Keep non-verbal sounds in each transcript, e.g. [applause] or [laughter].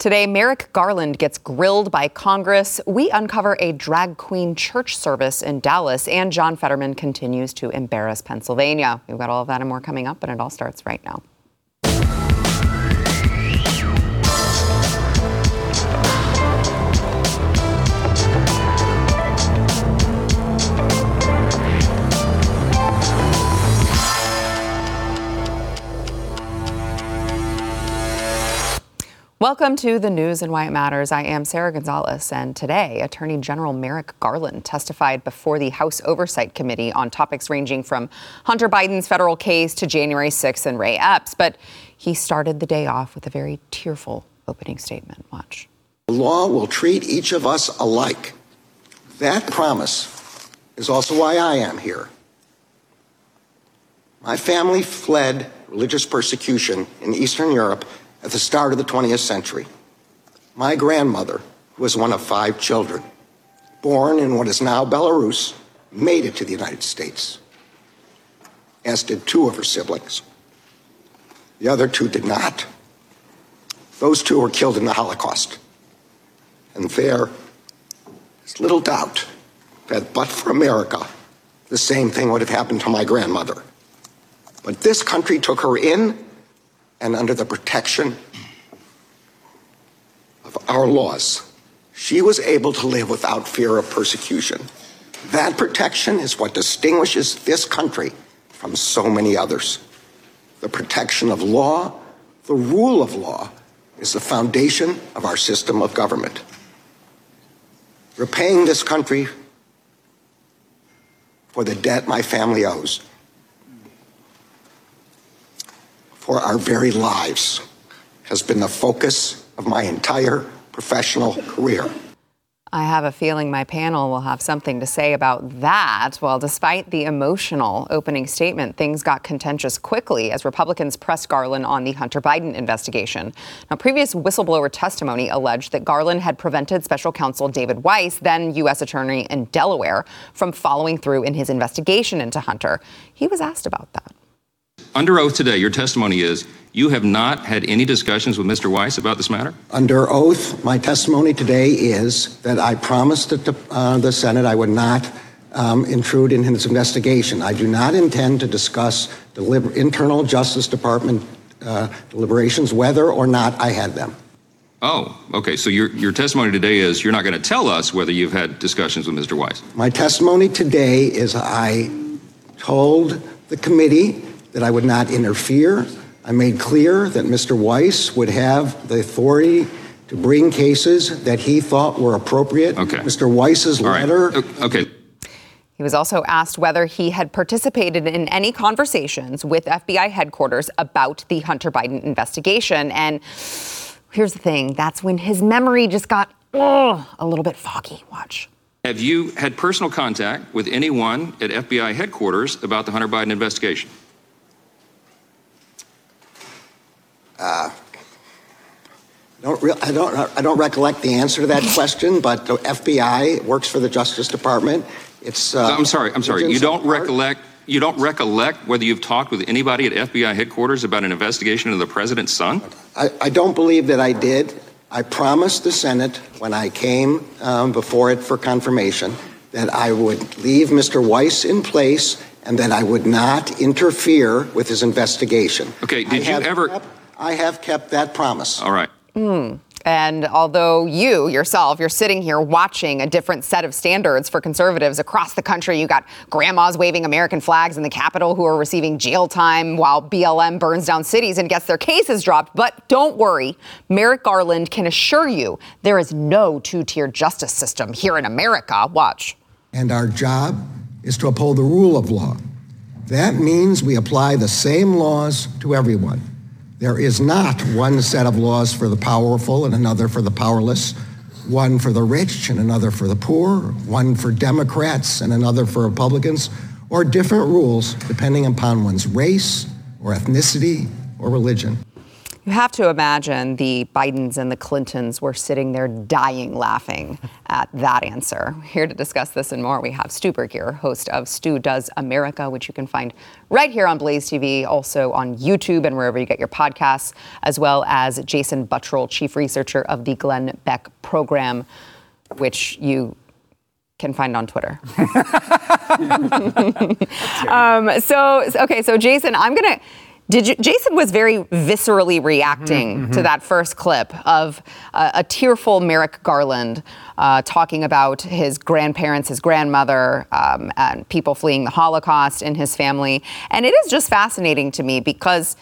Today, Merrick Garland gets grilled by Congress. We uncover a drag queen church service in Dallas, and John Fetterman continues to embarrass Pennsylvania. We've got all of that and more coming up, and it all starts right now. Welcome to the news and why it matters. I am Sara Gonzales, and today, Attorney General Merrick Garland testified before the House Oversight Committee on topics ranging from Hunter Biden's federal case to January 6th and Ray Epps. But he started the day off with a very tearful opening statement. Watch. The law will treat each of us alike. That promise is also why I am here. My family fled religious persecution in Eastern Europe at the start of the 20th century. My grandmother, who was one of five children, born in what is now Belarus, made it to the United States, as did two of her siblings. The other two did not. Those two were killed in the Holocaust. And there is little doubt that, but for America, the same thing would have happened to my grandmother. But this country took her in and under the protection of our laws, she was able to live without fear of persecution. That protection is what distinguishes this country from so many others. The protection of law, the rule of law, is the foundation of our system of government. Repaying this country for the debt my family owes for our very lives has been the focus of my entire professional career. I have a feeling my panel will have something to say about that. Well, despite the emotional opening statement, things got contentious quickly as Republicans pressed Garland on the Hunter Biden investigation. Now, previous whistleblower testimony alleged that Garland had prevented special counsel David Weiss, then U.S. Attorney in Delaware, from following through in his investigation into Hunter. He was asked about that. Under oath today, your testimony is you have not had any discussions with Mr. Weiss about this matter? Under oath, my testimony today is that I promised the, uh, the Senate I would not um, intrude in his investigation. I do not intend to discuss deliber- internal Justice Department uh, deliberations, whether or not I had them. Oh, okay. So your, your testimony today is you're not going to tell us whether you've had discussions with Mr. Weiss. My testimony today is I told the committee that I would not interfere. I made clear that Mr. Weiss would have the authority to bring cases that he thought were appropriate. Okay. Mr. Weiss's All right. letter. Okay. He was also asked whether he had participated in any conversations with FBI headquarters about the Hunter Biden investigation. And here's the thing that's when his memory just got oh, a little bit foggy. Watch. Have you had personal contact with anyone at FBI headquarters about the Hunter Biden investigation? Uh, I don't, re- I, don't, I don't recollect the answer to that question, but the FBI works for the Justice Department. It's. Uh, I'm sorry. I'm sorry. You agents don't recollect. You don't recollect whether you've talked with anybody at FBI headquarters about an investigation of the president's son? I, I don't believe that I did. I promised the Senate when I came um, before it for confirmation that I would leave Mr. Weiss in place and that I would not interfere with his investigation. Okay, I did you have ever- I have kept that promise. All right. Hmm. And although you yourself, you're sitting here watching a different set of standards for conservatives across the country, you got grandmas waving American flags in the Capitol who are receiving jail time while BLM burns down cities and gets their cases dropped. But don't worry, Merrick Garland can assure you there is no two tier justice system here in America. Watch. and our job is to uphold the rule of law. That means we apply the same laws to everyone. There is not one set of laws for the powerful and another for the powerless, one for the rich and another for the poor, one for Democrats and another for Republicans, or different rules depending upon one's race or ethnicity or religion. You have to imagine the Bidens and the Clintons were sitting there dying laughing at that answer. Here to discuss this and more, we have Stu Burguiere, host of Stu Does America, which you can find right here on Blaze TV, also on YouTube and wherever you get your podcasts, as well as Jason Buttrill, chief researcher of the Glenn Beck program, which you can find on Twitter. [laughs] um, so, okay, so Jason, I'm going to did you, Jason was very viscerally reacting mm-hmm, to that first clip of uh, a tearful Merrick Garland uh, talking about his grandparents, his grandmother, um, and people fleeing the Holocaust in his family. And it is just fascinating to me because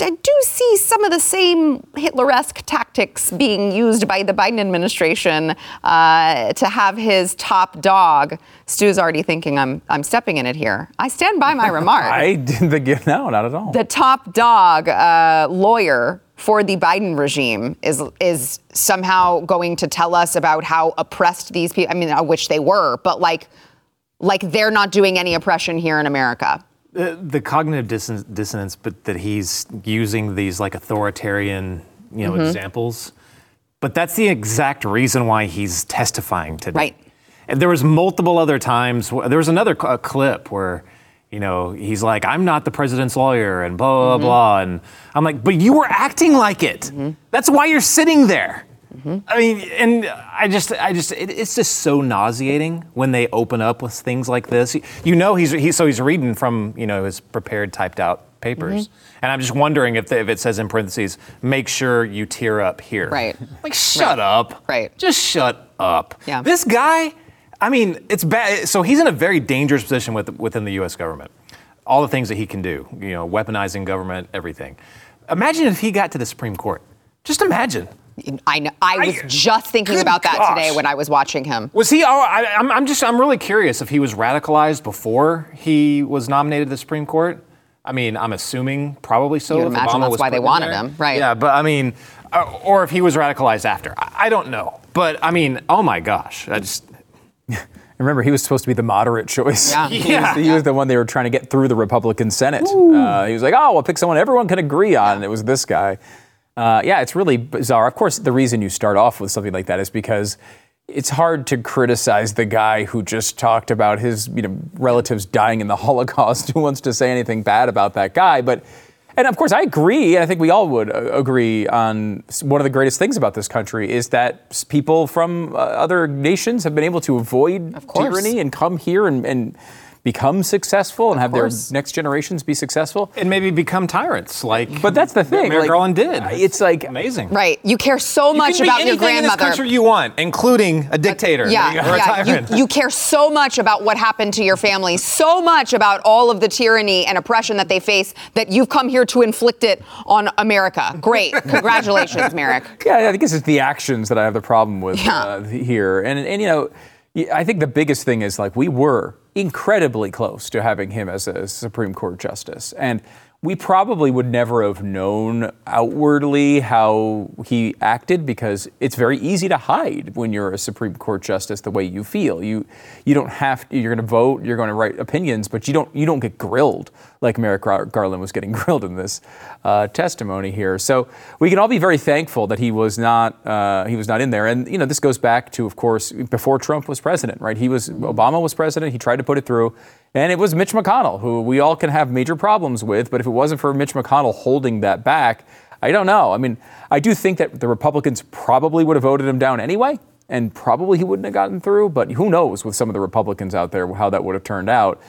I do see some of the same Hitler-esque tactics being used by the Biden administration uh, to have his top dog. Stu's already thinking I'm I'm stepping in it here. I stand by my [laughs] remark. I didn't think [laughs] no, not at all. The top dog uh, lawyer for the Biden regime is is somehow going to tell us about how oppressed these people. I mean, which they were, but like like they're not doing any oppression here in America. The, the cognitive dissonance, dissonance, but that he's using these like authoritarian, you know, mm-hmm. examples. But that's the exact reason why he's testifying today. Right. And there was multiple other times. There was another clip where, you know, he's like, "I'm not the president's lawyer," and blah blah mm-hmm. blah, and I'm like, "But you were acting like it. Mm-hmm. That's why you're sitting there." Mm-hmm. I mean, and I just, I just, it, it's just so nauseating when they open up with things like this. You know, he's, he, so he's reading from, you know, his prepared, typed out papers. Mm-hmm. And I'm just wondering if, the, if it says in parentheses, make sure you tear up here. Right. Like, shut right. up. Right. Just shut up. Yeah. This guy, I mean, it's bad. So he's in a very dangerous position with, within the U.S. government. All the things that he can do, you know, weaponizing government, everything. Imagine if he got to the Supreme Court. Just imagine. I know. I was I, just thinking about that gosh. today when I was watching him. Was he? Oh, I, I'm, I'm just. I'm really curious if he was radicalized before he was nominated to the Supreme Court. I mean, I'm assuming probably so. You imagine Obama that's why they wanted him, right? Yeah, but I mean, uh, or if he was radicalized after. I, don't know. But I mean, oh my gosh, I just. [laughs] Remember, he was supposed to be the moderate choice. Yeah. [laughs] he, yeah. Was, he was the one they were trying to get through the Republican Senate. Uh, he was like, oh, we'll pick someone everyone can agree on. And it was this guy. Uh, yeah, it's really bizarre. Of course, the reason you start off with something like that is because it's hard to criticize the guy who just talked about his you know relatives dying in the [laughs] Holocaust. Who wants to say anything bad about that guy? But and of course, I agree. I think we all would uh, agree on one of the greatest things about this country is that people from uh, other nations have been able to avoid tyranny and come here and, and become successful and have their next generations be successful. And maybe become tyrants like but that's the thing Merrick like, Garland did. It's like amazing. Right. You care so you much about your grandmother in this you want including a dictator yeah, yeah. You, you care so much about what happened to your family so much about all of the tyranny and oppression that they face that you've come here to inflict it on America. Great. [laughs] Congratulations Merrick. Yeah I think it's the actions that I have the problem with yeah. uh, here. And and you know I think the biggest thing is like we were incredibly close to having him as a Supreme Court justice. And we probably would never have known outwardly how he acted because it's very easy to hide when you're a Supreme Court justice the way you feel. You you don't have to, you're going to vote, you're going to write opinions, but you don't you don't get grilled like Merrick Garland was getting [laughs] grilled in this uh, testimony here. So we can all be very thankful that he was not uh, he was not in there. And you know this goes back to of course before Trump was president, right? He was Obama was president. He tried to put it through. And it was Mitch McConnell, who we all can have major problems with, but if it wasn't for Mitch McConnell holding that back, I don't know. I mean, I do think that the Republicans probably would have voted him down anyway, and probably he wouldn't have gotten through, but who knows with some of the Republicans out there how that would have turned out.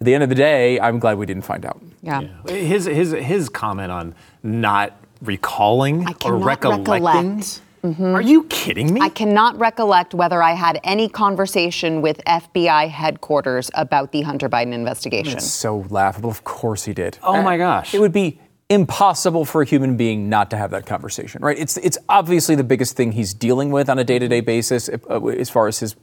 At the end of the day, I'm glad we didn't find out. Yeah. yeah. His, his, his comment on not recalling or recollecting. Recollect Mm-hmm. Are you kidding me? I cannot recollect whether I had any conversation with FBI headquarters about the Hunter Biden investigation. It's so laughable. Of course he did. Oh my gosh. It would be impossible for a human being not to have that conversation, right? It's it's obviously the biggest thing he's dealing with on a day-to-day basis uh, as far as his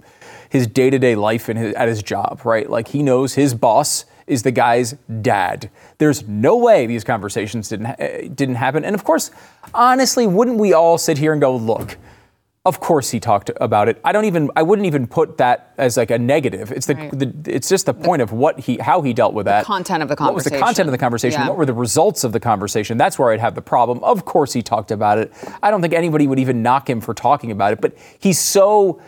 his day-to-day life and his, at his job, right? Like he knows his boss is the guy's dad. There's no way these conversations didn't ha- didn't happen. And of course, honestly, wouldn't we all sit here and go, look, Of course, he talked about it. I don't even. I wouldn't even put that as like a negative. It's the. Right. the it's just the point of what he, how he dealt with that. content of the conversation. What was the content of the conversation? Yeah. What were the results of the conversation? That's where I'd have the problem. Of course, he talked about it. I don't think anybody would even knock him for talking about it. But he's so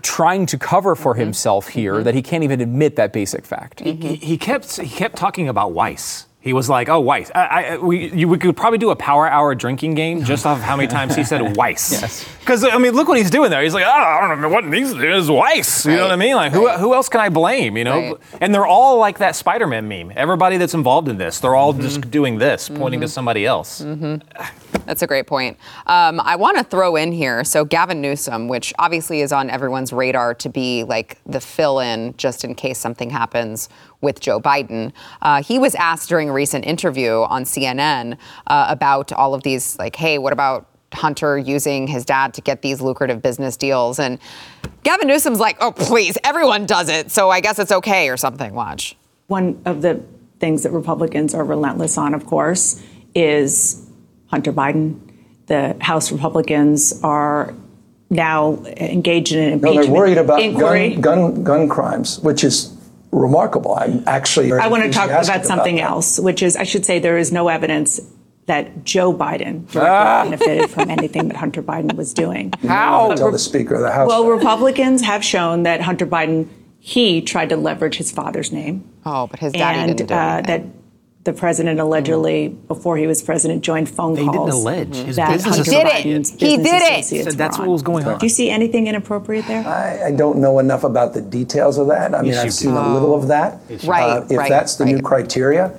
trying to cover for Mm-hmm. himself here that he can't even admit that basic fact. he, he kept he kept talking about Weiss. He was like, "Oh, Weiss." I, I, we, you, we could probably do a power hour drinking game just off of how many [laughs] times he said Weiss. Yes. Because I mean, look what he's doing there. He's like, "Oh, I don't know what these is Weiss." You know what I mean? Like, who, who else can I blame? You know? Right. And they're all like that Spider-Man meme. Everybody that's involved in this, they're all Mm-hmm. just doing this, pointing to somebody else. That's a great point. Um, I want to throw in here so Gavin Newsom, which obviously is on everyone's radar to be like the fill in just in case something happens with Joe Biden. Uh, he was asked during a recent interview on CNN uh, about all of these, like, hey, what about Hunter using his dad to get these lucrative business deals? And Gavin Newsom's like, oh, please, everyone does it, so I guess it's okay or something. Watch. One of the things that Republicans are relentless on, of course, is Hunter Biden. The House Republicans are now engaged in an No, they're worried about inquiry. gun, gun gun crimes, which is remarkable. I'm actually. I want to talk enthusiastic about something that. else, which is I should say there is no evidence that Joe Biden directly Ah. benefited from anything that Hunter Biden was doing. [laughs] How? Tell the Speaker of the House. Well. Republicans have shown that Hunter Biden he tried to leverage his father's name. Oh, but his daddy and didn't do uh, that the president allegedly, before he was president, joined phone They calls. didn't allege. His that business Hunter Did it. Biden's He did it. associates Said that's what was going on. Do you see anything inappropriate there? I, I don't know enough about the details of that. I mean, Yes, I've seen do. a little of that. Right, Uh, if right, that's the new criteria,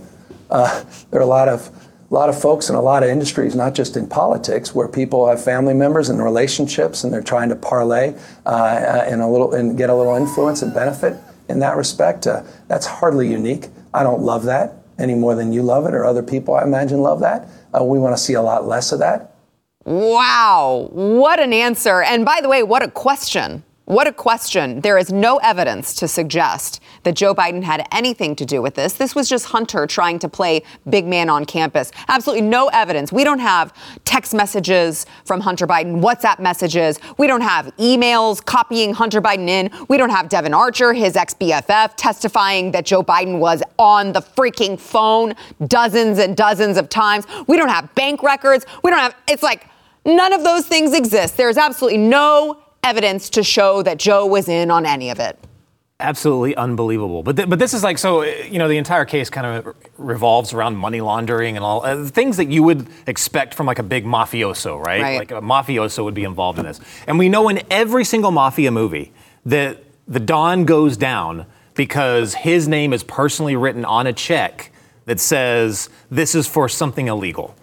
uh, there are a lot of a lot of folks in a lot of industries, not just in politics, where people have family members and relationships, and they're trying to parlay uh, uh, a little and get a little influence and benefit in that respect. Uh, that's hardly unique. I don't love that any more than you love it, or other people, I imagine, love that. Uh, we want to see a lot less of that. Wow, what an answer. And by the way, what a question. What a question. There is no evidence to suggest that Joe Biden had anything to do with this. This was just Hunter trying to play big man on campus. Absolutely no evidence. We don't have text messages from Hunter Biden, WhatsApp messages. We don't have emails copying Hunter Biden in. We don't have Devon Archer, his ex BFF, testifying that Joe Biden was on the freaking phone dozens and dozens of times. We don't have bank records. We don't have, it's like, None of those things exist. There's absolutely no evidence to show that Joe was in on any of it. absolutely unbelievable. But th- but this is like so you know the entire case kind of revolves around money laundering and all uh, things that you would expect from like a big mafioso, right? Right. Like a mafioso would be involved in this. And we know in every single mafia movie that the Don goes down because his name is personally written on a check that says this is for something illegal.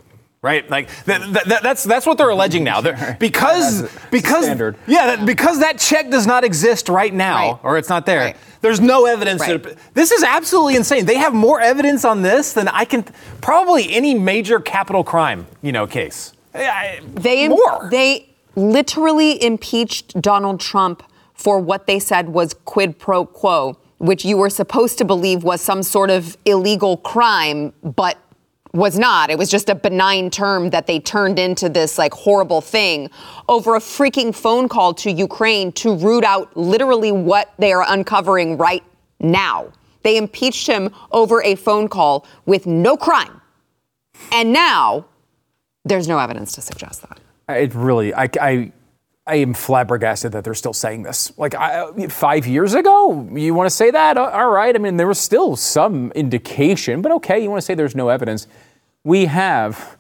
Right, like th- th- th- that's that's what they're alleging now. They're- [laughs] because because standard. yeah, that, because that check does not exist right now, Right. or it's not there. Right. There's no evidence. Right. That, this is absolutely insane. They have more evidence on this than I can probably any major capital crime, you know, case. I- They more. they literally impeached Donald Trump for what they said was quid pro quo, which you were supposed to believe was some sort of illegal crime, but was not. It was just a benign term that they turned into this like horrible thing over a freaking phone call to Ukraine to root out literally what they are uncovering right now. They impeached him over a phone call with no crime. And now there's no evidence to suggest that. It really, I, I, I am flabbergasted that they're still saying this. Like I, five years ago, you want to say that? All right. I mean, there was still some indication, but okay, you want to say there's no evidence. We have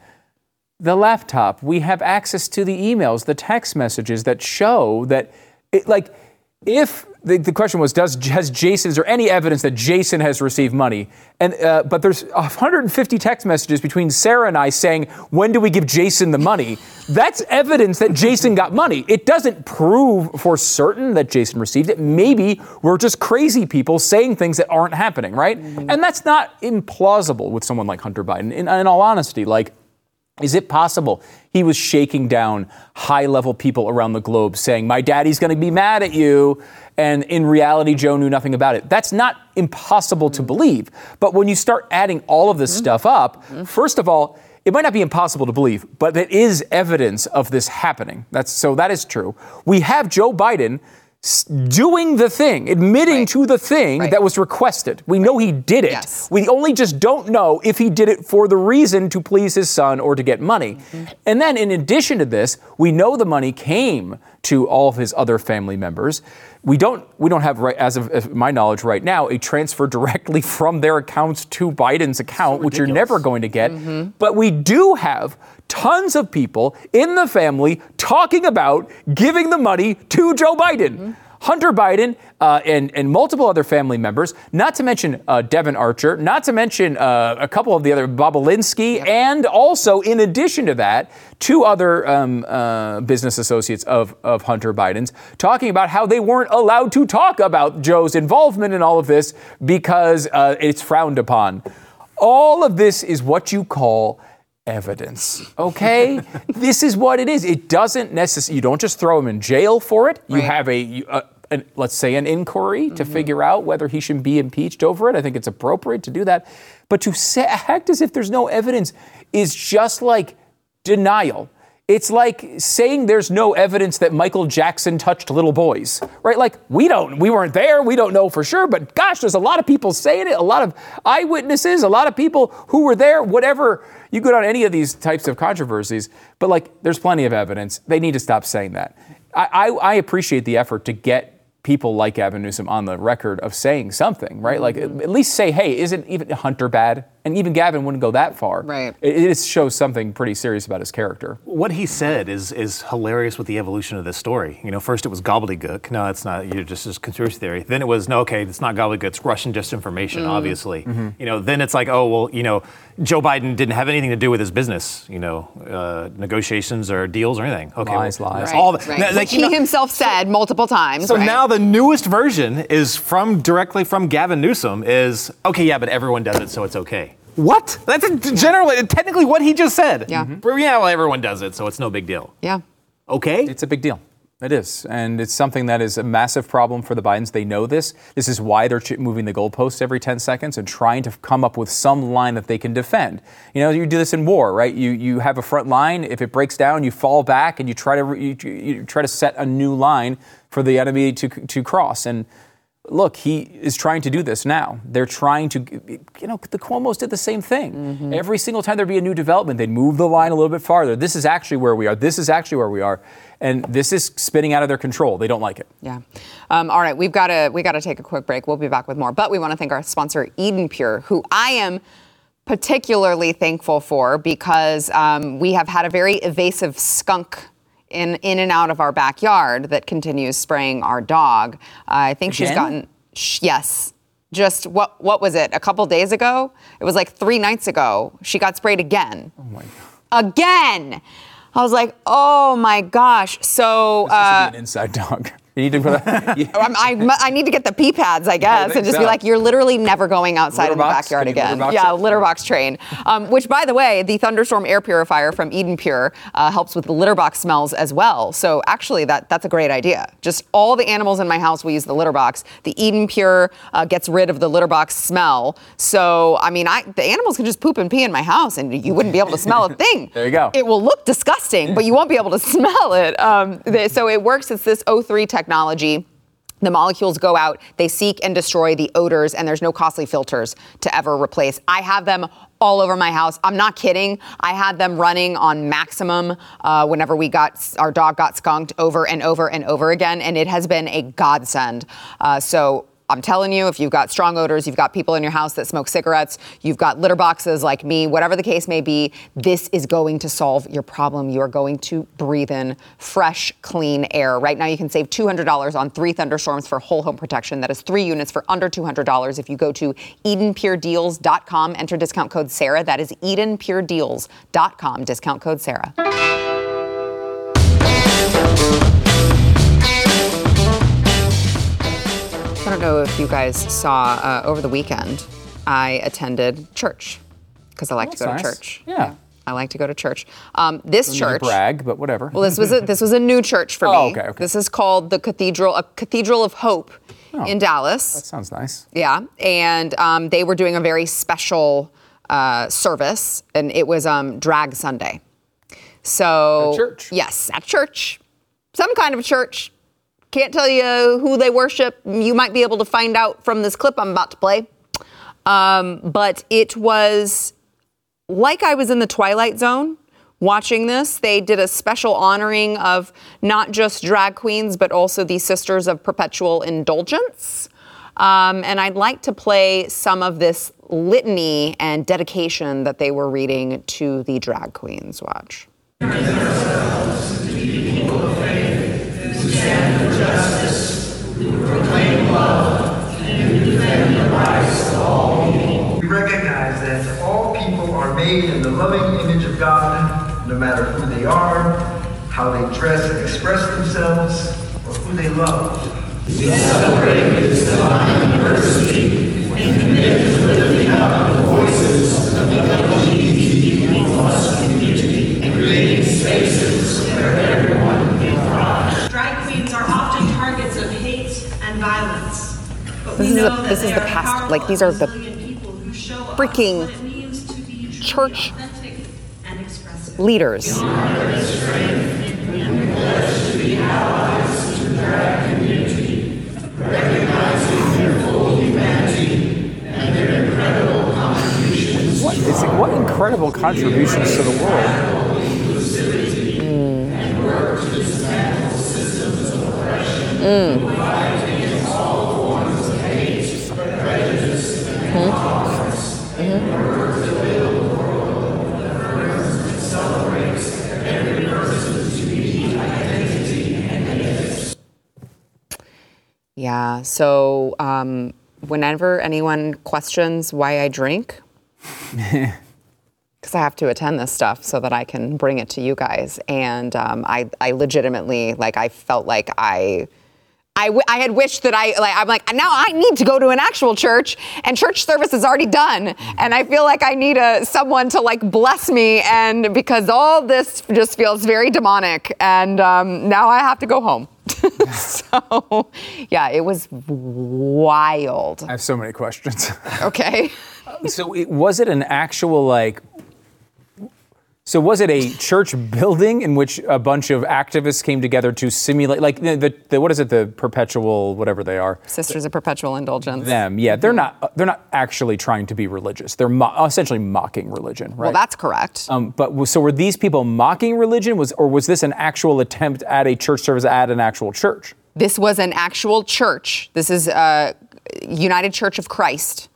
the laptop. We have access to the emails, the text messages that show that, it, like, if the, the question was, does has Jason? Is there any evidence that Jason has received money? And uh, but there's 150 text messages between Sara and I saying, when do we give Jason the money? That's evidence that Jason got money. It doesn't prove for certain that Jason received it. Maybe we're just crazy people saying things that aren't happening, right? And that's not implausible with someone like Hunter Biden. In, in all honesty, like. Is it possible he was shaking down high level people around the globe saying, My daddy's going to be mad at you? And in reality, Joe knew nothing about it. That's not impossible to believe. But when you start adding all of this stuff up, first of all, it might not be impossible to believe, but it is evidence of this happening. That's so that is true. We have Joe Biden doing the thing, admitting Right. to the thing Right. that was requested. We know he did it. Yes. We only just don't know if he did it for the reason to please his son or to get money. Mm-hmm. And then in addition to this, we know the money came to all of his other family members. We don't we don't have right as of of my knowledge right now a transfer [laughs] directly from their accounts to Biden's account, which you're never going to get. Mm-hmm. But we do have tons of people in the family talking about giving the money to Joe Biden. Hunter Biden uh, and, and multiple other family members, not to mention uh, Devon Archer, not to mention uh, a couple of the other, Bobulinski, and also, in addition to that, two other um, uh, business associates of, of Hunter Biden's talking about how they weren't allowed to talk about Joe's involvement in all of this because uh, it's frowned upon. All of this is what you call evidence. Okay, [laughs] this is what it is. It doesn't necessarily. You don't just throw him in jail for it. You Right. have a, you- uh, an, let's say an inquiry to mm-hmm. figure out whether he should be impeached over it. I think it's appropriate to do that. But to say, act as if there's no evidence is just like denial. It's like saying there's no evidence that Michael Jackson touched little boys, right? Like we don't, we weren't there, we don't know for sure, but gosh, there's a lot of people saying it, a lot of eyewitnesses, a lot of people who were there, whatever. You go down any of these types of controversies, but like there's plenty of evidence. They need to stop saying that. I, I, I appreciate the effort to get people like Gavin Newsom on the record of saying something, right? Like at least say, hey, isn't even Hunter bad? And even Gavin wouldn't go that far. Right. It, it shows something pretty serious about his character. What he said is is hilarious with the evolution of this story. You know, first it was gobbledygook. No, it's not. You're just just conspiracy theory. Then it was no, okay, it's not gobbledygook. It's Russian disinformation, obviously. You know, then it's like, oh well, you know, Joe Biden didn't have anything to do with his business. You know, uh, negotiations or deals or anything. Okay, Lies, well, lies. Right, All that. right. Now, like, he know- himself said multiple times. so right? now the newest version is from directly from Gavin Newsom is okay, yeah, but everyone does it, so it's okay. What? That's generally technically what he just said. Yeah. Mm-hmm. But yeah, well, everyone does it, so it's no big deal. yeah. Okay. It's a big deal. It is. And it's something that is a massive problem for the Bidens. They know this. This is why they're ch- moving the goalposts every 10 seconds and trying to come up with some line that they can defend. You know, you do this in war, right? You, you have a front line. If it breaks down, you fall back and you try to, re- you, you try to set a new line for the enemy to, to cross. And look, he is trying to do this now. They're trying to, you know, the Cuomo's did the same thing. Every single time there'd be a new development, they'd move the line a little bit farther. This is actually where we are. This is actually where we are. And this is spinning out of their control. They don't like it. Yeah. Um, all right, we've got to we got to take a quick break. We'll be back with more, but we want to thank our sponsor Eden Pure, who I am particularly thankful for because um, we have had a very evasive skunk. In, in and out of our backyard that continues spraying our dog. Uh, I think she's gotten sh- yes, just what what was it? A couple days ago? It was like three nights ago. She got sprayed again. Oh my god! Again. I was like, oh my gosh. So This uh, should an inside dog. You need to put a, [laughs] you- I'm- I, need to get the pee pads, I guess, think and just be like, you're literally never going outside Litter in the box? backyard again. litter Yeah, it? litter box train. Um, which, by the way, the Thunderstorm air purifier from Eden Pure uh, helps with the litter box smells as well. So actually, that that's a great idea. Just all the animals in my house, we use the litter box. The Eden Pure uh, gets rid of the litter box smell. So I mean, I, the animals can just poop and pee in my house, and you wouldn't be able to smell a [laughs] thing. There you go. It will look disgusting, but you won't be able to [laughs] smell it. Um, the- so it works. It's this O3 technology. The molecules go out, they seek and destroy the odors, and there's no costly filters to ever replace. I have them all over my house. I'm not kidding. I had them running on maximum uh, whenever we got our dog got skunked over and over and over again, and it has been a godsend. Uh, so I'm telling you, if you've got strong odors, you've got people in your house that smoke cigarettes, you've got litter boxes like me, whatever the case may be, this is going to solve your problem. You are going to breathe in fresh, clean air. Right now, you can save $200 on three thunderstorms for whole home protection. That is three units for under $200 if you go to EdenPureDeals.com, enter discount code Sara. That is EdenPureDeals.com, discount code Sara. Don't know if you guys saw uh, over the weekend, I attended church because I like to go That's to church. Yeah. I like to go to church. Um, this Don't church. brag, but whatever. Well, this was a, this was a new church for [laughs] Oh, me. okay, okay. This is called the Cathedral, a Cathedral of Hope in Dallas. that sounds nice. Yeah, and um, they were doing a very special uh, service, and it was um, Drag Sunday. So At church? yes, at church, some kind of church. Can't tell you who they worship. You might be able to find out from this clip I'm about to play. Um, but it was like I was in the Twilight Zone watching this. They did a special honoring of not just drag queens, but also the Sisters of Perpetual Indulgence. Um, and I'd like to play some of this litany and dedication that they were reading to the drag queens. Watch. We recognize that all people are made in the loving image of God, no matter who they are, how they dress and express themselves, or who they love. Drag This is know the- this is the past- like, these are the resilient people who show us freaking what it means to be truly church authentic and expressive. Leaders. What, is it, what incredible contributions to the world. Mm. Yeah. So um, whenever anyone questions why I drink, [laughs] because I have to attend this stuff so that I can bring it to you guys, and um, I, I legitimately like I felt like I. I, w- I had wished that I like I'm like now I need to go to an actual church and church service is already done and I feel like I need a someone to like bless me and because all this just feels very demonic and um, now I have to go home [laughs] [laughs] so yeah it was wild I have so many questions. [laughs] okay so it, was it an actual like so was it a church building in which a bunch of activists came together to simulate like the, the, the what is it the perpetual whatever they are? Sisters of Perpetual Indulgence. Them yeah. They're not they're not actually trying to be religious. They're mo- essentially mocking religion right? well that's correct. Um, but so were these people mocking religion? Was or was this an actual attempt at a church service at an actual church? This was an actual church. This is uh, United Church of Christ,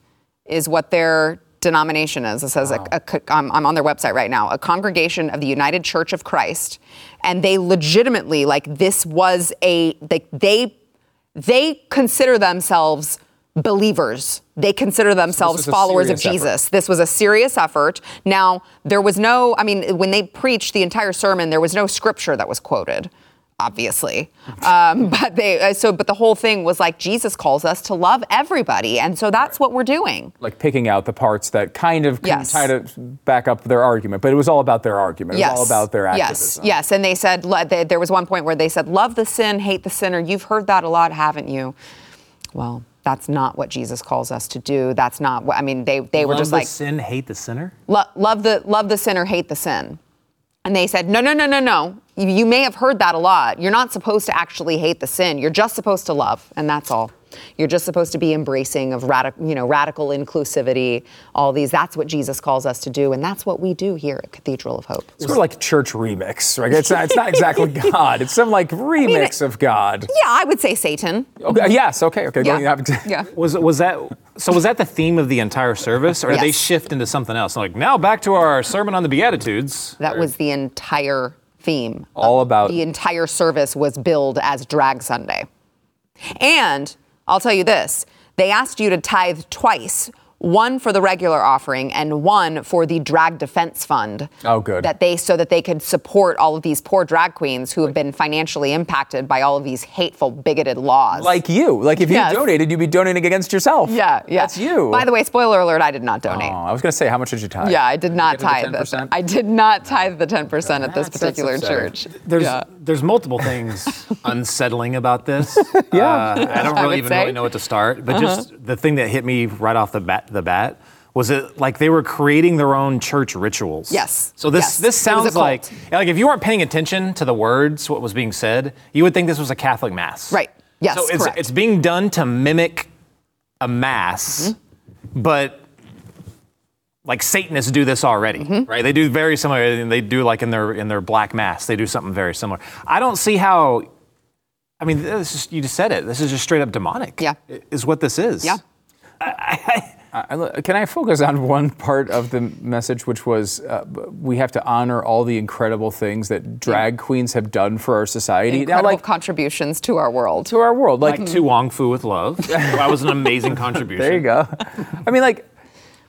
is what their denomination is. It says a, a co- I'm, I'm on their website right now. A congregation of the United Church of Christ, and they legitimately like this was a like they they consider themselves believers. They consider themselves a followers of serious effort. Jesus. This was a serious effort. Now, there was no, I mean, when they preached the entire sermon, there was no scripture that was quoted, obviously. Um, [laughs] but they, uh, so, but the whole thing was like, Jesus calls us to love everybody. And so that's what we're doing. like picking out the parts that kind of can Yes. try to back up their argument but it was all about their argument it Yes. was all about their Yes. activism Yes. yes, And they said, they, there was one point where they said, love the sin, hate the sinner. You've heard that a lot, haven't you? Well, that's not what Jesus calls us to do. That's not what, I mean, they, they were just the like, sin, hate the sinner. Lo- love the love the sinner, hate the sin. And they said, no, no, no, no, no. You, you may have heard that a lot. You're not supposed to actually hate the sin. You're just supposed to love, and that's all. You're just supposed to be embracing of radical, you know, radical inclusivity. All these. That's what Jesus calls us to do, and that's what we do here at Cathedral of Hope. It's sort of like church remix, right? It's not, it's not exactly [laughs] God. It's some like remix of God. Yeah, I would say Satan. Okay, yes, okay, okay. Yeah. going- Yeah. Was was that so? Was that the theme of the entire service, or did they shift into something else? Like now, back to our sermon on the Beatitudes. That was the entire theme. All about- the entire service was billed as Drag Sunday. And I'll tell you this they asked you to tithe twice. One for the regular offering and one for the drag defense fund. Oh, good. That they so that they could support all of these poor drag queens who have been financially impacted by all of these hateful, bigoted laws. Like you. Like if you Yes. donated, you'd be donating against yourself. yeah, yeah. That's you. By the way, spoiler alert: I did not donate. Oh, I was going to say, how much did you tithe? Yeah, I did not Get the tithe. The, 10%? I did not tithe the 10% at this That's- that's particular church. There's Yeah. There's multiple things [laughs] unsettling about this. [laughs] yeah, I don't really would even say. really know what to start. But just the thing that hit me right off the bat, the bat was it like they were creating their own church rituals? Yes. So this Yes. this It was a sounds like like if you weren't paying attention to the words, what was being said, you would think this was a Catholic mass. Right. Yes, So it's correct. it's being done to mimic a mass, Mm-hmm. but like Satanists do this already, Mm-hmm. right? They do very similar. They do like in their in their black mass. They do something very similar. I don't see how. I mean, this is, you just said it. This is just straight up demonic. Yeah. is what this is. Yeah. I, look- can I focus on one part of the message, which was uh, we have to honor all the incredible things that drag queens have done for our society. Incredible now, like contributions to our world. to our world, like, Like to Wong Foo with love. [laughs] that was an amazing contribution. there you go. I mean, like.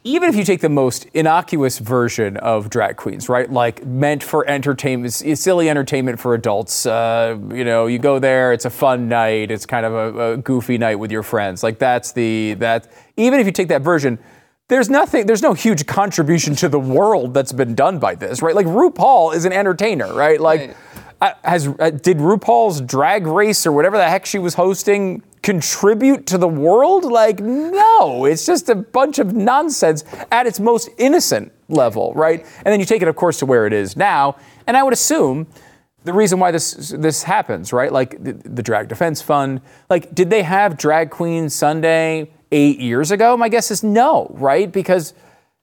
Even if you take the most innocuous version of drag queens, right? Like meant for entertainment, silly entertainment for adults. Uh, you know, you go there, it's a fun night, it's kind of a, a goofy night with your friends. Like that's the that. Even if you take that version, there's nothing, there's no huge contribution to the world that's been done by this, right? Like RuPaul is an entertainer, right? Like, Right. uh, has uh, did RuPaul's Drag Race or whatever the heck she was hosting contribute to the world? Like, no, it's just a bunch of nonsense at its most innocent level, right? And then you take it, of course, to where it is now, and I would assume. The reason why this this happens, right? Like the, the Drag Defense Fund, like did they have Drag Queen Sunday eight years ago? My guess is no, right? Because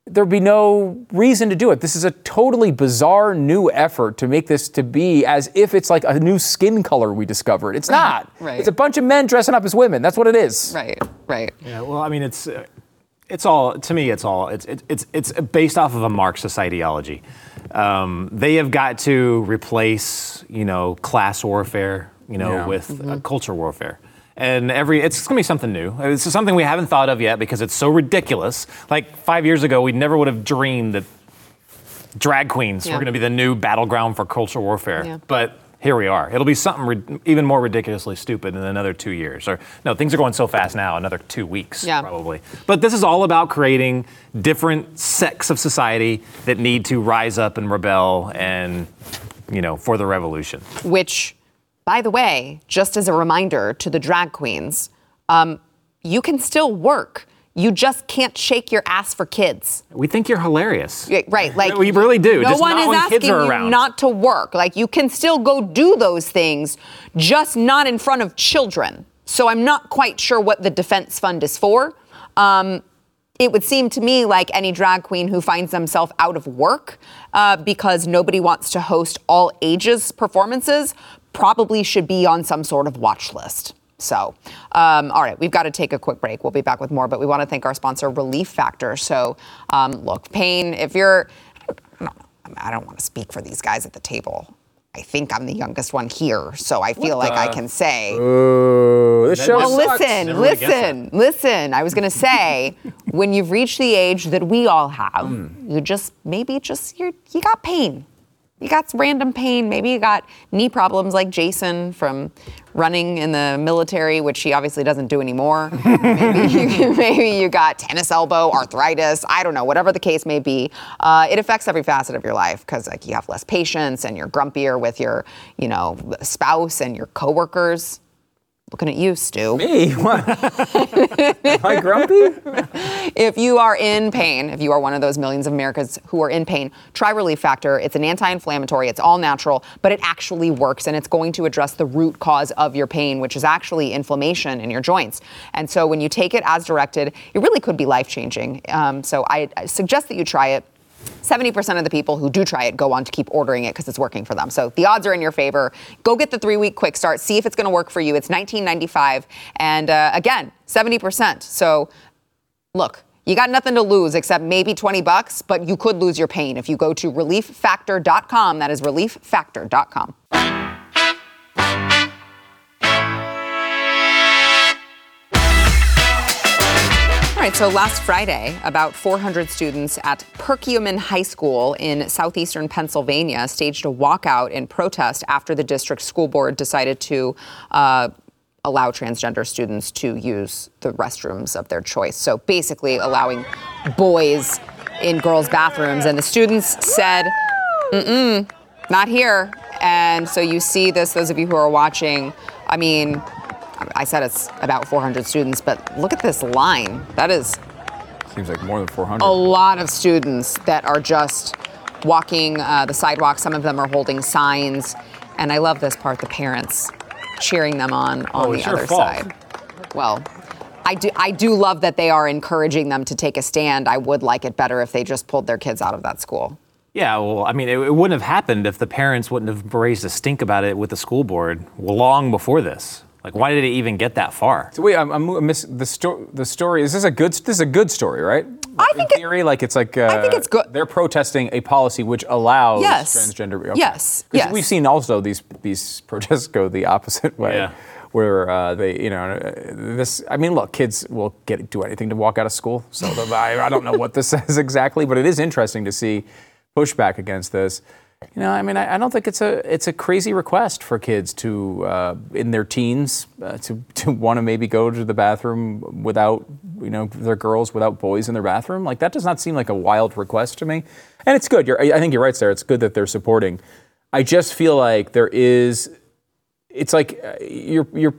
there'd be no reason to do it. This is a totally bizarre new effort to make this to be as if it's like a new skin color we discovered. It's not. Right. It's a bunch of men dressing up as women. That's what it is. Right. Right. Yeah, well, I mean, it's uh, it's all to me. It's all it's it's it's, it's based off of a Marxist ideology. Um, they have got to replace, you know, class warfare, you know, Yeah. with uh, culture warfare. And every it's going to be something new. Uh, it's something we haven't thought of yet because it's so ridiculous. Like five years ago, we never would have dreamed that drag queens Yeah. were going to be the new battleground for cultural warfare. Yeah. But here we are. It'll be something rid- even more ridiculously stupid in another two years. Or no, things are going so fast now. Another two weeks, Yeah. probably. But this is all about creating different sects of society that need to rise up and rebel, and you know, for the revolution. Which, by the way, just as a reminder to the drag queens, um, you can still work. You just can't shake your ass for kids. We think you're hilarious. Yeah, Right, [laughs] like we really do. No just one not is asking you around. not to work. Like you can still go do those things, just not in front of children. So I'm not quite sure what the defense fund is for. Um, it would seem to me like any drag queen who finds themselves out of work uh, because nobody wants to host all ages performances probably should be on some sort of watch list. So, um, all right, we've got to take a quick break. We'll be back with more, but we want to thank our sponsor, Relief Factor. So, um, look, pain, if you're, I don't want to speak for these guys at the table. I think I'm the youngest one here, so I feel like I can say. Ooh, this show Well, sucks. listen, Never listen, listen. I was going to say, when you've reached the age that we all have, Hmm. you just maybe just you you got pain. You got random pain. Maybe you got knee problems like Jason from running in the military, which he obviously doesn't do anymore. [laughs] maybe, you, [laughs] maybe you got tennis elbow, arthritis. I don't know. Whatever the case may be, uh, it affects every facet of your life because like you have less patience and you're grumpier with your, you know, spouse and your coworkers. Looking at you, Stu. Me? What? [laughs] Am I grumpy? If you are in pain, if you are one of those millions of Americans who are in pain, try Relief Factor. It's an anti inflammatory, it's all natural, but it actually works and it's going to address the root cause of your pain, which is actually inflammation in your joints. And so when you take it as directed, it really could be life changing. Um, so I, I suggest that you try it. 70% of the people who do try it go on to keep ordering it because it's working for them. So the odds are in your favor. Go get the three week quick start, see if it's going to work for you. It's $19.95. And uh, again, 70%. So look, you got nothing to lose except maybe 20 bucks, but you could lose your pain if you go to relieffactor.com. That is relieffactor.com. right, so last Friday, about 400 students at Perkiomen High School in southeastern Pennsylvania staged a walkout in protest after the district school board decided to uh, allow transgender students to use the restrooms of their choice. So basically, allowing boys in girls' bathrooms. And the students said, mm-mm, not here. And so you see this, those of you who are watching, I mean, I said it's about 400 students, but look at this line. That is Seems like more than 400. a lot of students that are just walking uh, the sidewalk. Some of them are holding signs. And I love this part the parents cheering them on on Oh, the other side. Well, I do, I do love that they are encouraging them to take a stand. I would like it better if they just pulled their kids out of that school. Yeah, well, I mean, it, it wouldn't have happened if the parents wouldn't have raised a stink about it with the school board long before this. Like, why did it even get that far? So wait, I'm, I'm miss the story. The story is this a good? This is a good story, right? I think in it- like it's like uh, I think it's good. They're protesting a policy which allows Yes. transgender. okay. Yes, 'Cause yes. We've seen also these these protests go the opposite [laughs] way. Yeah. Where uh, they, you know, uh, this. I mean, look, kids will get do anything to walk out of school. So the, I, I don't know what this [laughs] says exactly, but it is interesting to see pushback against this. You know, I mean, I, I don't think it's a it's a crazy request for kids to uh, in their teens uh, to to want to maybe go to the bathroom without you know their girls without boys in their bathroom. Like that does not seem like a wild request to me, and it's good. You're, I think you're right, Sara. It's good that they're supporting. I just feel like there is. It's like uh, you're you're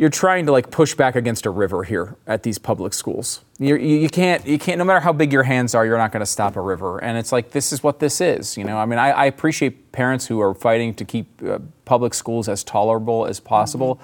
you're trying to like push back against a river here at these public schools. You're, you you can't you can't no matter how big your hands are, you're not going to stop a river. And it's like this is what this is. You know, I mean, I, I appreciate parents who are fighting to keep uh, public schools as tolerable as possible.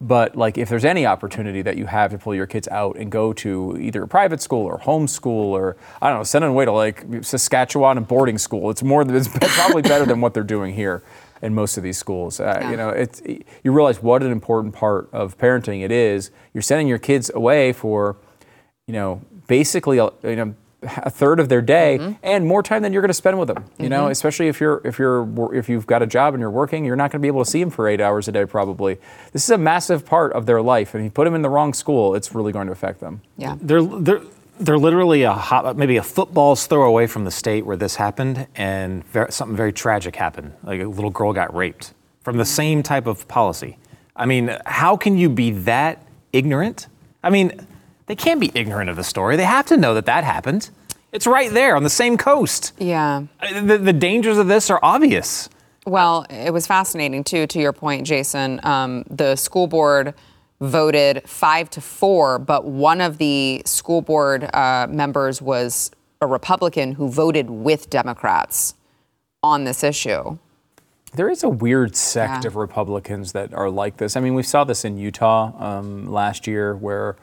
But like, if there's any opportunity that you have to pull your kids out and go to either a private school or homeschool or I don't know, send them away to like Saskatchewan and boarding school, it's more. It's [laughs] probably better than what they're doing here in most of these schools. Uh, You know, it's you realize what an important part of parenting it is. You're sending your kids away for, you know, basically a, you know a third of their day mm-hmm. and more time than you're going to spend with them. You know, mm-hmm. especially if you're if you're if you've got a job and you're working, you're not going to be able to see them for eight hours a day probably. This is a massive part of their life, and if you put them in the wrong school, it's really going to affect them. Yeah. They're they're they're literally a hot, maybe a football's throw away from the state where this happened, and ver something very tragic happened. Like a little girl got raped from the same type of policy. I mean, how can you be that ignorant? I mean, they can't be ignorant of the story. They have to know that that happened. It's right there on the same coast. Yeah. The, the dangers of this are obvious. Well, it was fascinating too. To your point, Jason, um, the school board voted five to four, but one of the school board uh, members was a Republican who voted with Democrats on this issue. There is a weird sect Yeah. of Republicans that are like this. I mean, we saw this in Utah um, last year where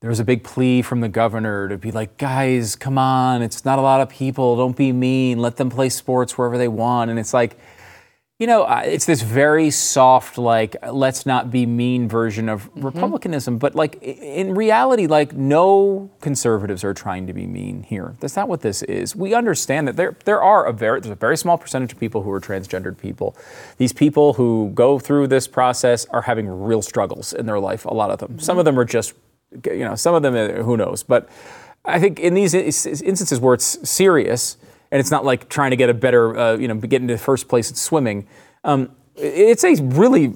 there was a big plea from the governor to be like, guys, come on, it's not a lot of people. Don't be mean. Let them play sports wherever they want. And it's like, you know, it's this very soft, like, let's not be mean version of Republicanism. But, like, in reality, like, no conservatives are trying to be mean here. That's not what this is. We understand that there, there are a very, there's a very small percentage of people who are transgendered people. These people who go through this process are having real struggles in their life, a lot of them. Some of them are just, you know, some of them, uh, who knows. But I think in these instances where it's serious, and it's not like trying to get a better, uh, you know, get into first place at swimming. Um, it's a really,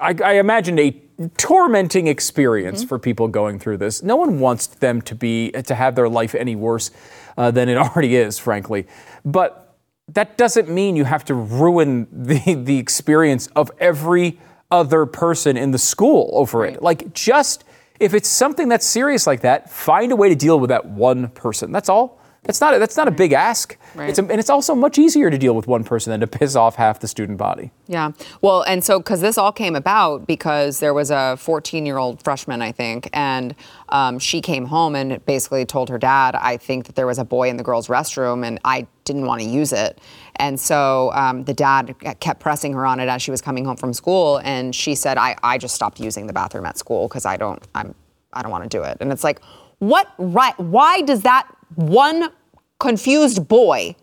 I, I imagine, a tormenting experience for people going through this. No one wants them to be to have their life any worse uh, than it [laughs] already is, frankly. But that doesn't mean you have to ruin the the experience of every other person in the school over it. Like just if it's something that's serious like that, find a way to deal with that one person. That's all. That's not a, that's not a big ask. Right. It's a, and it's also much easier to deal with one person than to piss off half the student body. Yeah. Well, and so because this all came about because there was a 14 year old freshman, I think, and um, she came home and basically told her dad, I think that there was a boy in the girls' restroom and I didn't want to use it. And so um, the dad kept pressing her on it as she was coming home from school. And she said, I, I just stopped using the bathroom at school because I don't, I'm, I don't want to do it. And it's like, what right? Why does that one confused boy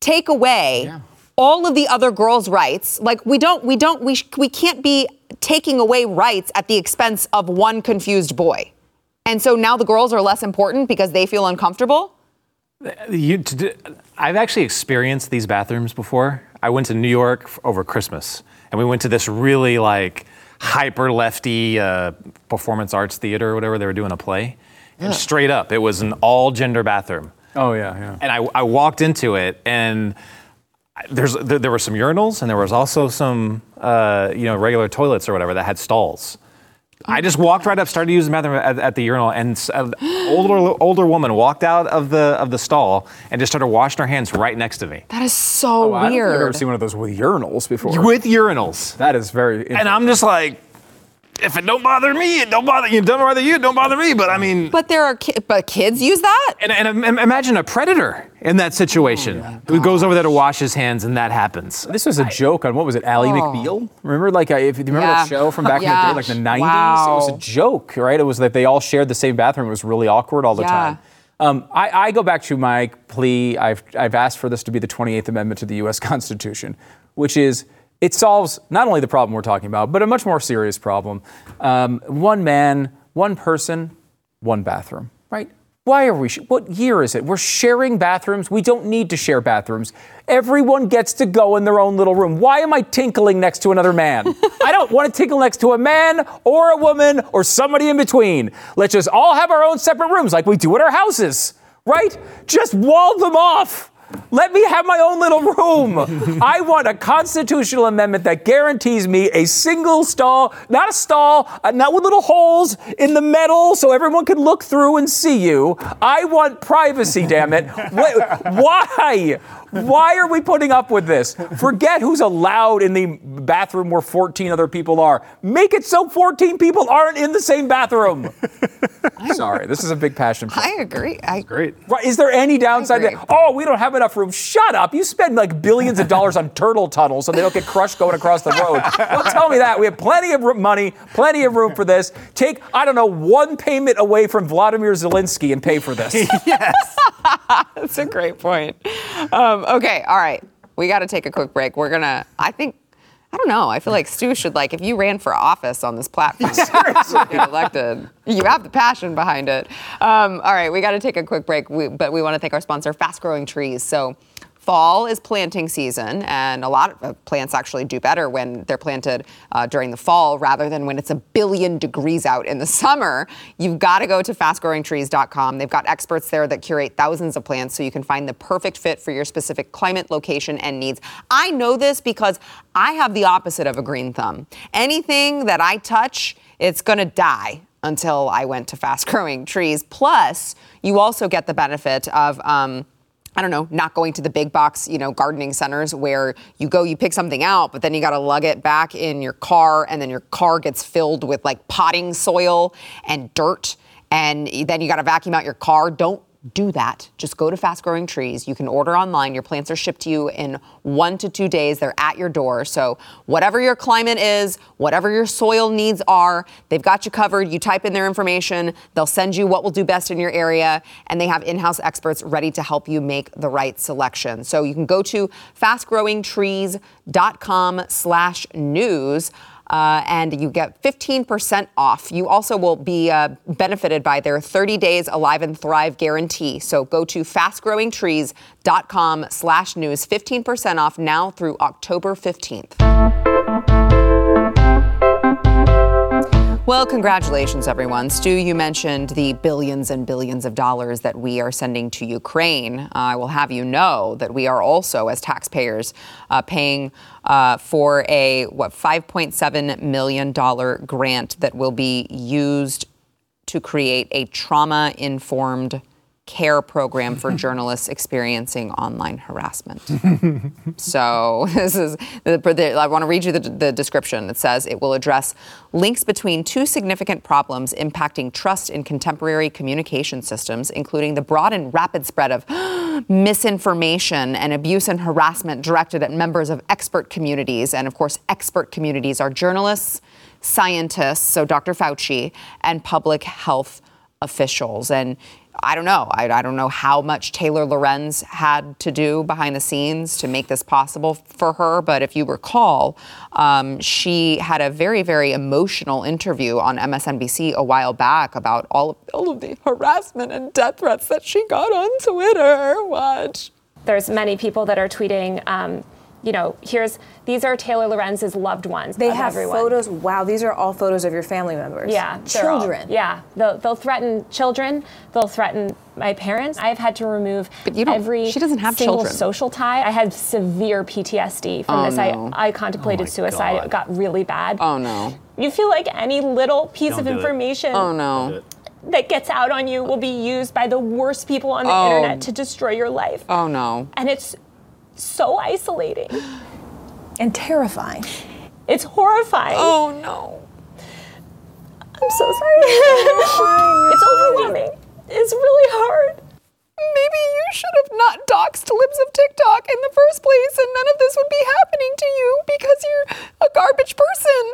take away all of the other girls' rights. Like we don't, we don't, we sh- we can't be taking away rights at the expense of one confused boy. And so now the girls are less important because they feel uncomfortable. You, to do, I've actually experienced these bathrooms before. I went to New York over Christmas, and we went to this really like hyper lefty uh, performance arts theater or whatever. They were doing a play, and straight up, it was an all gender bathroom. Oh yeah, yeah. And I, I walked into it, and there's there, there were some urinals, and there was also some uh, you know regular toilets or whatever that had stalls. I just walked right up, started using the bathroom at, at the urinal, and an older older woman walked out of the of the stall and just started washing her hands right next to me That is so I don't think I've ever weird. seen one of those with urinals before. with urinals. that is very. And I'm just like, if it don't bother me, it don't bother you. Don't bother you. Don't bother me. But I mean, But there are ki- but kids use that? and, and im- imagine a predator in that situation who goes over there to wash his hands, and that happens. This was a joke on what was it, Ally McBeal? Remember, like, uh, if you remember Oh. Yeah. that show from back Yeah. in the day, like the '90s? It was a joke, right? It was that they all shared the same bathroom. It was really awkward all the Yeah. time. Um, I, I go back to my plea. I've, I've asked for this to be the 28th Amendment to the U.S. [laughs] Constitution, which is it solves not only the problem we're talking about, but a much more serious problem. Um, one man, one person, one bathroom, right? Why are we? Sh- what year is it? We're sharing bathrooms. We don't need to share bathrooms. Everyone gets to go in their own little room. Why am I tinkling next to another man? I don't want to tinkle next to a man or a woman or somebody in between. Let's just all have our own separate rooms like we do at our houses, right? Just wall them off. Let me have my own little room. [laughs] I want a constitutional amendment that guarantees me a single stall, not a stall, uh, not with little holes in the metal so everyone can look through and see you. I want privacy, damn it. [laughs] Why? Why are we putting up with this? Forget who's allowed in the bathroom where 14 other people are. Make it so 14 people aren't in the same bathroom. [laughs] Sorry, this is a big passion. point. I agree. I Great. Right, Is there any downside agree. to Oh, we don't have enough room. Shut up. You spend like billions of dollars on turtle tunnels so they don't get crushed going across the road. Don't tell me that. We have plenty of money, plenty of room for this. Take, I don't know, one payment away from Vladimir Zelensky and pay for this. [laughs] Yes. [laughs] That's a great point. Um, okay, all right. We got to take a quick break. We're gonna. I think. I don't know. I feel like Stu should like if you ran for office on this platform, [laughs] get elected. You have the passion behind it. Um, all right, we got to take a quick break, we, but we want to thank our sponsor, Fast Growing Trees. So. Fall is planting season, and a lot of plants actually do better when they're planted uh, during the fall rather than when it's a billion degrees out in the summer. You've got to go to fastgrowingtrees.com. They've got experts there that curate thousands of plants so you can find the perfect fit for your specific climate, location, and needs. I know this because I have the opposite of a green thumb. Anything that I touch, it's going to die until I went to fast [laughs] growing trees. Plus, you also get the benefit of, um, I don't know, not going to the big box, you know, gardening centers where you go, you pick something out, but then you got to lug it back in your car, and then your car gets filled with like potting soil and dirt, and then you got to vacuum out your car. Don't do that. Just go to Fast Growing Trees. You can order online. Your plants are shipped to you in one to two days. They're at your door. So, whatever your climate is, whatever your soil needs are, they've got you covered. You type in their information, they'll send you what will do best in your area, and they have in house experts ready to help you make the right selection. So, you can go to fastgrowingtrees.com slash news. Uh, and you get 15% off. You also will be uh, benefited by their 30 days Alive and Thrive guarantee. So go to fastgrowingtrees.com slash news. 15% off now through October 15th. Well, congratulations, everyone. Stu, you mentioned the billions and billions of dollars that we are sending to Ukraine. Uh, I will have you know that we are also, as taxpayers, uh, paying uh, for a, what, $5.7 million grant that will be used to create a trauma informed care program for [laughs] journalists experiencing online harassment. [laughs] so this is the, the, I want to read you the, the description. It says it will address links between two significant problems impacting trust in contemporary communication systems, including the broad and rapid spread of [gasps] misinformation and abuse and harassment directed at members of expert communities. And of course, expert communities are journalists, scientists, so Dr. Fauci, and public health officials. And I don't know. I, I, don't know how much Taylor Lorenz had to do behind the scenes to make this possible for her. But if you recall, um, she had a very, very emotional interview on MSNBC a while back about all of, all of the harassment and death threats that she got on Twitter. Watch. There's many people that are tweeting. Um, you know, here's these are Taylor Lorenz's loved ones. They have everyone. photos. Wow, these are all photos of your family members. Yeah, they're all- children. yeah, they'll, they'll threaten children. They'll threaten my parents. I've had to remove But you don't- every she doesn't have single children. social tie. I had severe PTSD from Oh, this. no. I, I contemplated oh, my suicide. God. It got really bad. Oh no. You feel like any little piece Don't of do it. information Oh no. that gets out on you will be used by the worst people on the Oh. internet to destroy your life. Oh no. And it's so isolating. And terrifying. It's horrifying. Oh no. I'm so sorry. it's [laughs] overwhelming. It's really hard. Maybe you should have not doxed libs of TikTok in the first place, and none of this would be happening to you because you're a garbage person.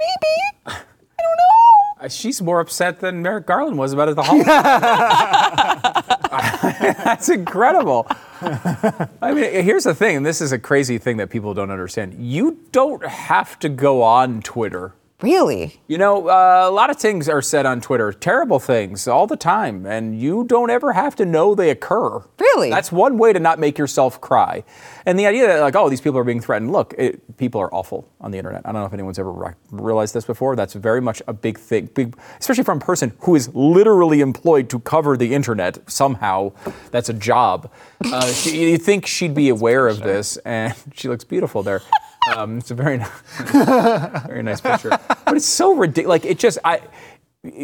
Maybe. [laughs] I don't know. Uh, She's more upset than Merrick Garland was about it at the [laughs] Hall. [laughs] That's incredible. I mean, here's the thing, and this is a crazy thing that people don't understand. You don't have to go on Twitter. Really? You know, uh, a lot of things are said on Twitter, terrible things all the time, and you don't ever have to know they occur. Really? That's one way to not make yourself cry. And the idea that, like, oh, these people are being threatened. Look, it, people are awful on the internet. I don't know if anyone's ever re- realized this before. That's very much a big thing, big, especially from a person who is literally employed to cover the internet somehow. That's a job. Uh, she, you think she'd be aware of this, and [laughs] she looks beautiful there. Um, it's a very, nice, [laughs] very nice picture. But it's so ridiculous. Like it just, I,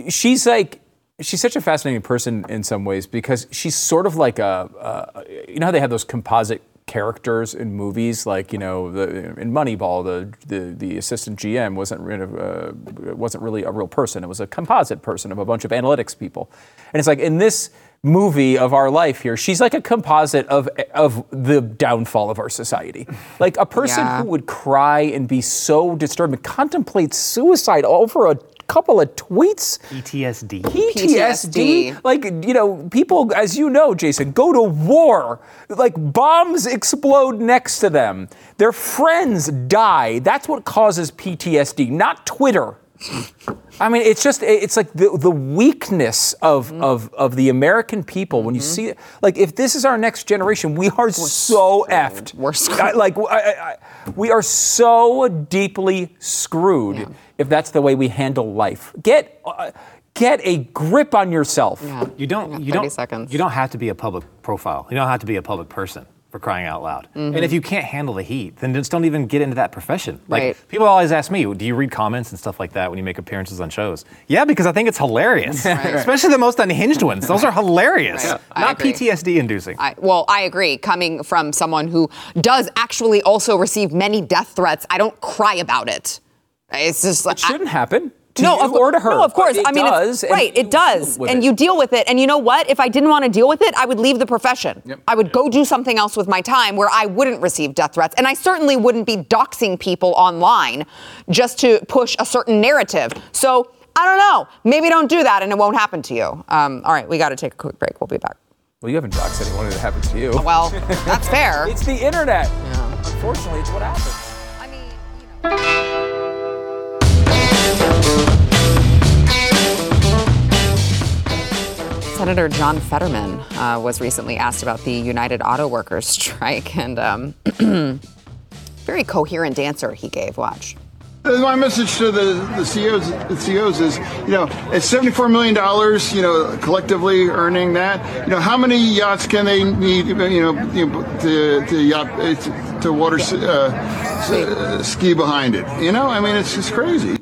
she's like, she's such a fascinating person in some ways because she's sort of like a, uh, you know how they have those composite characters in movies, like you know, the, in Moneyball, the, the the assistant GM wasn't uh, wasn't really a real person; it was a composite person of a bunch of analytics people, and it's like in this movie of our life here, she's like a composite of of the downfall of our society, like a person Yeah. who would cry and be so disturbed and contemplate suicide over a couple of tweets. PTSD. PTSD. Like, you know, people, as you know, Jason, go to war. Like, bombs explode next to them. Their friends die. That's what causes PTSD, not Twitter. I mean, it's just, it's like the, the weakness of, of, of the American people when you see it. Like, if this is our next generation, we are so effed. We're screwed. I- like, I, I, I- we are so deeply screwed if that's the way we handle life. Get, uh, get a grip on yourself. You don't. You don't. seconds. You don't have to be a public profile. You don't have to be a public person for crying out loud. Mm-hmm. And if you can't handle the heat, then just don't even get into that profession. Like Right. people always ask me, do you read comments and stuff like that when you make appearances on shows? Yeah, because I think it's hilarious, [laughs] especially the most unhinged ones. Those are hilarious, Right. Not. PTSD inducing. I, well, I agree. Coming from someone who does actually also receive many death threats, I don't cry about it. It's just like It shouldn't happen. To no, you of, or to her. No, of course. I mean, does, right? It does, and you deal with it. And you know what? If I didn't want to deal with it, I would leave the profession. I would go do something else with my time where I wouldn't receive death threats, and I certainly wouldn't be doxing people online just to push a certain narrative. So I don't know. Maybe don't do that, and it won't happen to you. Um, all right, we got to take a quick break. We'll be back. Well, you haven't doxed anyone it happens to you. Well, that's fair. [laughs] It's the internet. Unfortunately, it's what happens. I mean, you know. Senator John Fetterman uh, was recently asked about the United Auto Workers [laughs] strike, and um, [clears throat] very coherent answer he gave. Watch. My message to the, the CEOs, the CEOs is, you know, it's $74 million, you know, collectively earning that. You know, how many yachts can they need, you know, you know to, to yacht, uh, to, to water uh, uh, ski behind it? You know, I mean, it's just crazy.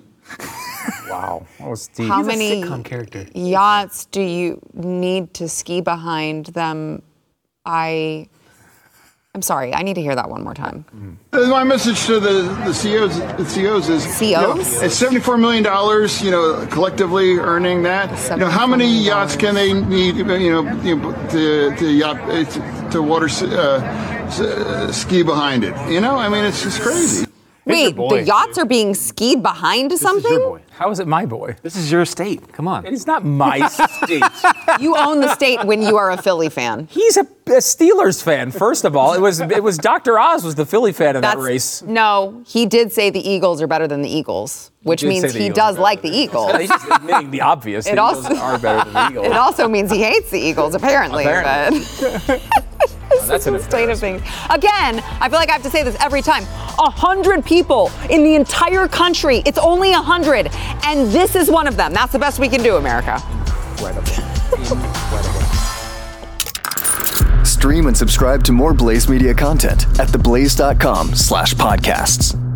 Wow, that was deep. How many sitcom character. yachts do you need to ski behind them? I. I'm sorry. I need to hear that one more time. My message to the, the CEOs, the CEOs is, you know, CEOs? it's $74 million, you know, collectively earning that. You know, how many $74 yachts can they need, you know, you know to, to yacht, uh, to, to water uh, s- uh, ski behind it? You know, I mean, it's just crazy. Wait, boy. the yachts are being skied behind This is something? your boy. How is it my boy? This is your state. Come on. It is not my [laughs] state. You own the state when you are a Philly fan. He's a, a Steelers fan. First of all, it was it was Dr. Oz was the Philly fan in that That's race. no. He did say the Eagles are better than the Eagles, which did say means the he Eagles does are like better the Eagles. [laughs] He's just admitting the obvious. It the also- Eagles are better than the Eagles. [laughs] It also means he hates the Eagles, apparently. Apparently. But that's an state of things. Again, I feel like I have to say this every time. A hundred people in the entire country. It's only a hundred, and this is one of them. That's the best we can do, America. Stream and subscribe to more Blaze Media content at theblaze.com slash podcasts.